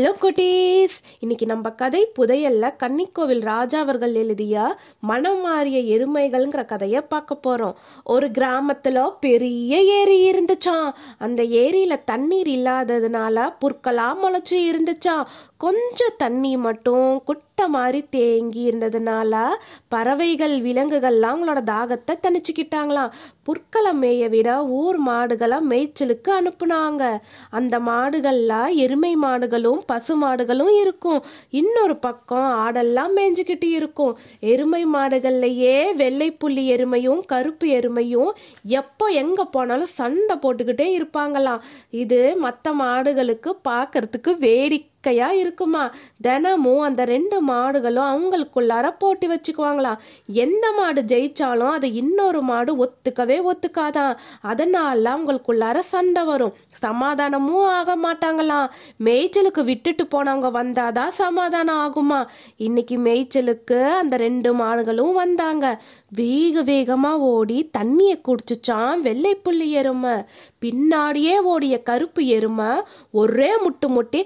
Hello குட்டீஸ். இன்னைக்கு நம்ம கதை புதையல்ல கன்னிக்கோவில் ராஜா அவர்கள் எழுதிய மனம் மாறிய எருமைகள்ங்கிற கதையை பார்க்க போறோம். ஒரு கிராமத்துல பெரிய ஏரி இருந்துச்சாம் அந்த ஏரியில தண்ணீர் இல்லாததுனால புற்களா முளைச்சு இருந்துச்சான் கொஞ்சம் தண்ணி மட்டும் குட்டி மாதிரி தேங்கி இருந்ததுனால பறவைகள் விலங்குகள்லாம் அவங்களோட தாகத்தை தணிச்சுக்கிட்டாங்களாம். புற்களை மேய விட ஊர் மாடுகளை மேய்ச்சலுக்கு அனுப்புனாங்க. அந்த மாடுகள்லாம் எருமை மாடுகளும் பசு மாடுகளும் இருக்கும். இன்னொரு பக்கம் ஆடெல்லாம் மேய்ஞ்சிக்கிட்டு இருக்கும். எருமை மாடுகள்லையே வெள்ளை புள்ளி எருமையும் கருப்பு எருமையும் எப்போ எங்கே போனாலும் சண்டை போட்டுக்கிட்டே இருப்பாங்களாம். இது மற்ற மாடுகளுக்கு பார்க்கறதுக்கு வேடிக்கை வேடிக்கையா இருக்குமா? தினமும் அந்த ரெண்டு மாடுகளும் அவங்களுக்குள்ளார போட்டி வச்சுக்குவாங்களாம் எந்த மாடு ஜெயிச்சாலும் அதை இன்னொரு மாடு ஒத்துக்கவே ஒத்துக்காதான் அதனால அவங்களுக்குள்ளார சண்டை வரும். சமாதானமும் ஆக மாட்டாங்களாம் மேய்ச்சலுக்கு விட்டுட்டு போனவங்க வந்தாதான் சமாதானம் ஆகுமா? இன்னைக்கு மேய்ச்சலுக்கு அந்த ரெண்டு மாடுகளும் வந்தாங்க. வேக வேகமா ஓடி தண்ணியை குடிச்சுச்சான் வெள்ளை புள்ளி எருமை. பின்னாடியே ஓடிய கருப்பு எருமை ஒரே முட்டு முட்டி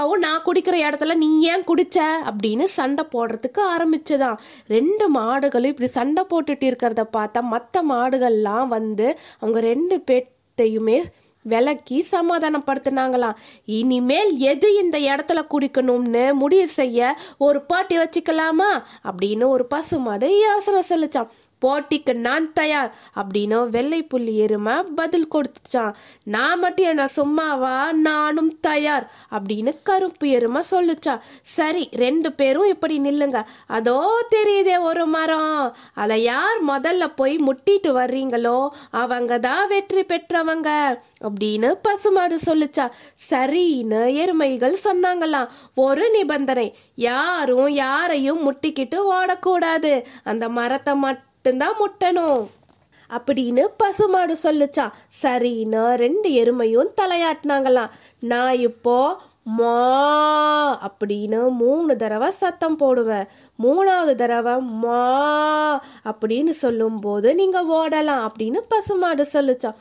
அப்பாவும் நான் குடிக்கிற இடத்துல நீ ஏன் குடிச்ச? அப்படின்னு சண்டை போடுறதுக்கு ஆரம்பிச்சுதான். ரெண்டு மாடுகளும் இப்படி சண்டை போட்டுட்டு இருக்கிறத பார்த்தா மற்ற மாடுகள்லாம் வந்து அவங்க ரெண்டு பேர்த்தையுமே விலக்கி சமாதானப்படுத்தினாங்களாம். இனிமேல் எது இந்த இடத்துல குடிக்கணும்னு முடிவு செய்ய ஒரு பாட்டி வச்சுக்கலாமா? அப்படின்னு ஒரு பசுமாடு யோசனை சொல்லிச்சான் போட்டிக்கு நான் தயார் அப்படின்னு வெள்ளை புள்ளி எருமை பதில் கொடுத்துச்சான் நான் மட்டும் என்ன சும்மாவா? நானும் தயார் அப்படின்னு கருப்பு எருமை சொல்லுச்சா சரி ரெண்டு பேரும் இப்படி நில்லுங்க. அதோ தெரியுதே ஒரு மரம். அதை யார் முதல்ல போய் முட்டிட்டு வர்றீங்களோ அவங்க தான் வெற்றி பெற்றவங்க அப்படின்னு பசுமாடு சொல்லுச்சா சரின்னு எருமைகள் சொன்னாங்களாம். ஒரு நிபந்தனை யாரும் யாரையும் முட்டிக்கிட்டு ஓடக்கூடாது. அந்த மரத்தை மட்டும்தான் முட்டணும். அப்படின்னு பசுமாடு சொல்லுச்சான் சரின்னு ரெண்டு எருமையும் தலையாட்டினாங்களாம். நான் இப்போ மா அப்படின்னு மூணு தடவை சத்தம் போடுவேன். மூணாவது தடவை மா அப்படின்னு சொல்லும்போது நீங்க ஓடலாம் அப்படின்னு பசுமாடு சொல்லிச்சான்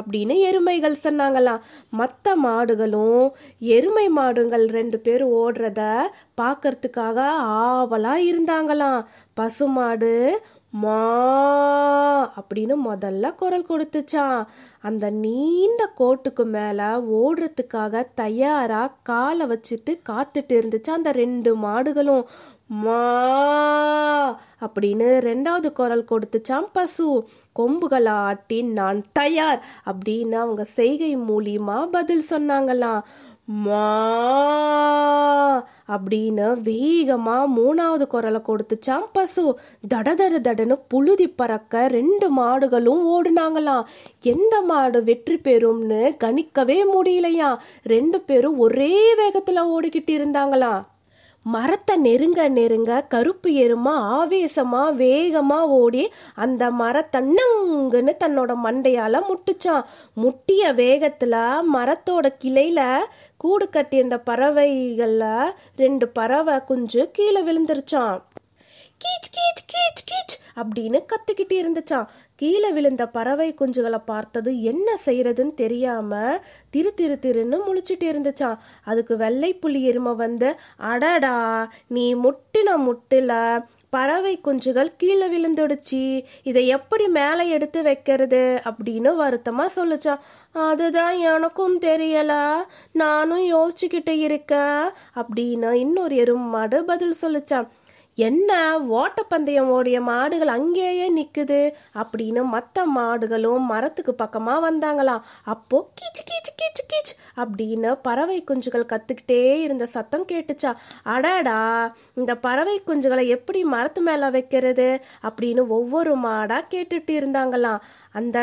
அப்படின்னு எருமைகள் சொன்னாங்களாம். மற்ற மாடுகளும் எருமை மாடுங்கள் ரெண்டு பேரும் ஓடுறத பார்க்கறதுக்காக ஆவலா இருந்தாங்களாம். பசுமாடு மா அப்படின்னு முதல்ல குரல் கொடுத்துச்சான் அந்த நீண்ட கோட்டுக்கு மேலே ஓடுறதுக்காக தயாராக காலை வச்சுட்டு காத்துட்டு இருந்துச்சு அந்த ரெண்டு மாடுகளும். மா அப்படின்னு ரெண்டாவது குரல் கொடுத்துச்சான் பசு. கொம்புகளை ஆட்டி நான் தயார் அப்படின்னு அவங்க செய்கை மூலியமா பதில் சொன்னாங்களாம். மா அப்படின்னு வேகமா மூணாவது குரலை கொடுத்துச்சான் பசு. தட தட தடன்னு புழுதி பறக்க ரெண்டு மாடுகளும் ஓடுனாங்களாம். எந்த மாடு வெற்றி பெறும்னு கணிக்கவே முடியலையா ரெண்டு பேரும் ஒரே வேகத்துல ஓடிக்கிட்டு இருந்தாங்களாம். மரத்தை நெருங்க நெருங்க கருப்பு எருமா ஆவேசமா வேகமா ஓடி அந்த மரத்தை நங்குன்னு தன்னோட மண்டையால முட்டுச்சான். முட்டிய வேகத்துல மரத்தோட கிளையில கூடு கட்டியிருந்த பறவைகள்ல ரெண்டு பறவை குஞ்சு கீழே விழுந்துருச்சான் கீச் கீச் கீச் கீச் அப்படின்னு கத்திக்கிட்டு இருந்துச்சான் கீழே விழுந்த பறவை குஞ்சுகளை பார்த்தது என்ன செய்யறதுன்னு தெரியாம திரு திரு திருன்னு முழிச்சிட்டு இருந்துச்சான் அதுக்கு வெள்ளை புள்ளி எருமை வந்து அடடா நீ முட்டின முட்டில பறவை குஞ்சுகள் கீழே விழுந்துடுச்சு. இதை எப்படி மேலே எடுத்து வைக்கிறது அப்படின்னு வருத்தமா சொல்லுச்சான் அதுதான் எனக்கும் தெரியல. நானும் யோசிச்சுக்கிட்டு இருக்கேன் அப்படின்னு இன்னொரு எருமாடு பதில் சொல்லிச்சான் என்ன ஓட்டப்பந்தயம் ஓடிய மாடுகள் அங்கேயே நிற்குது அப்படின்னு மற்ற மாடுகளும் மரத்துக்கு பக்கமாக வந்தாங்களாம் அப்போ கீச்சு கீச்சு கீச்சு கீச் அப்படின்னு பறவை குஞ்சுகள் கத்துக்கிட்டே இருந்த சத்தம் கேட்டுச்சா. அடாடா இந்த பறவை குஞ்சுகளை எப்படி மரத்து மேலே வைக்கிறது அப்படின்னு ஒவ்வொரு மாடாக கேட்டுட்டு இருந்தாங்களாம். அந்த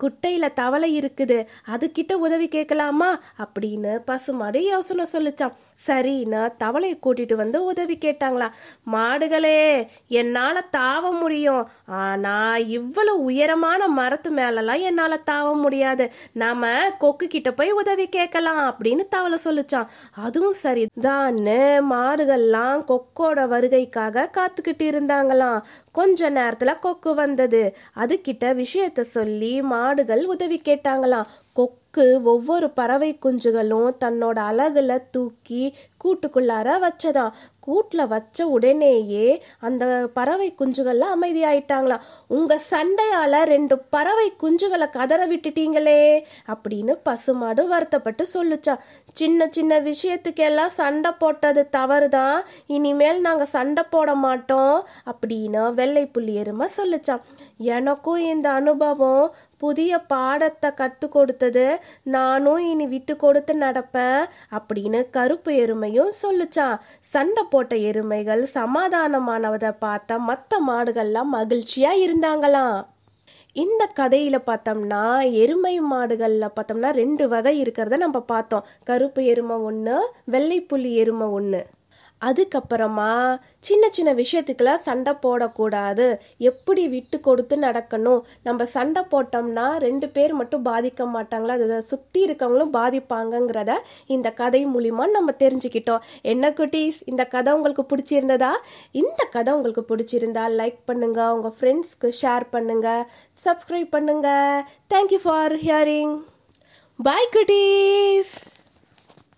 குட்டையில தவளை இருக்குது. அதுக்கிட்ட உதவி கேட்கலாமா? அப்படின்னு பசுமாடு யோசனை சொல்லிச்சான் சரின்னு தவளையை கூட்டிட்டு வந்து உதவி கேட்டாங்களா. மாடுகளே என்னால தாவ முடியும். ஆனா இவ்வளவு உயரமான மரத்து மேலலாம் என்னால தாவ முடியாது. நாம கொக்கு கிட்ட போய் உதவி கேட்கலாம் அப்படின்னு தவளை சொல்லிச்சான் அதுவும் சரி தான்னு மாடுகள்லாம் கொக்கோட வருகைக்காக காத்துக்கிட்டு இருந்தாங்களாம். கொஞ்ச நேரத்துல கொக்கு வந்தது. அதுகிட்ட விஷயத்தை சொல்லி மாடுகள் உதவி கேட்டாங்களாம். கொக்கு கொக்கு ஒவ்வொரு பறவை குஞ்சுகளும் தன்னோட அழகுல தூக்கி கூட்டுக்குள்ளார வச்சதாம். கூட்டில் வச்ச உடனேயே அந்த பறவை குஞ்சுகள்லாம் அமைதியாயிட்டாங்களாம். உங்க சண்டையால ரெண்டு பறவை குஞ்சுகளை கதற விட்டுட்டீங்களே அப்படின்னு பசுமாடு வருத்தப்பட்டு சொல்லுச்சான் சின்ன சின்ன விஷயத்துக்கெல்லாம் சண்டை போட்டது தவறு தான் இனிமேல் நாங்கள் சண்டை போட மாட்டோம் அப்படின்னு வெள்ளை புள்ளி எருமை சொல்லுச்சான் எனக்கும் இந்த அனுபவம் புதிய பாடத்தை கற்றுக் கொடுத்தது நானும் இனி விட்டு கொடுத்து நடப்பேன் அப்படின்னு கருப்பு எருமையும் சொல்லுச்சான் சண்டை போட்ட எருமைகள் சமாதானமானவதை பார்த்தா மற்ற மாடுகள்லாம் மகிழ்ச்சியா இருந்தாங்களாம். இந்த கதையில பார்த்தோம்னா எருமை மாடுகள்ல பார்த்தோம்னா ரெண்டு வகை இருக்கிறத நம்ம பார்த்தோம். கருப்பு எருமை ஒன்று வெள்ளை புள்ளி எருமை ஒன்று அதுக்கப்புறமா சின்ன சின்ன விஷயத்துக்கெல்லாம் சண்டை போடக்கூடாது. எப்படி விட்டு கொடுத்து நடக்கணும்? நம்ம சண்டை போட்டோம்னா ரெண்டு பேர் மட்டும் பாதிக்க மாட்டாங்களா? அதை சுற்றி இருக்கவங்களும் பாதிப்பாங்கங்கிறத இந்த கதை மூலிமா நம்ம தெரிஞ்சுக்கிட்டோம். என்ன குட்டீஸ்? இந்த கதை உங்களுக்கு பிடிச்சிருந்ததா? இந்த கதை உங்களுக்கு பிடிச்சிருந்தா லைக் பண்ணுங்கள் உங்கள் ஃப்ரெண்ட்ஸ்க்கு ஷேர் பண்ணுங்கள் சப்ஸ்கிரைப் பண்ணுங்கள் தேங்க்யூ ஃபார் ஹியரிங் பாய் குட்டீஸ்!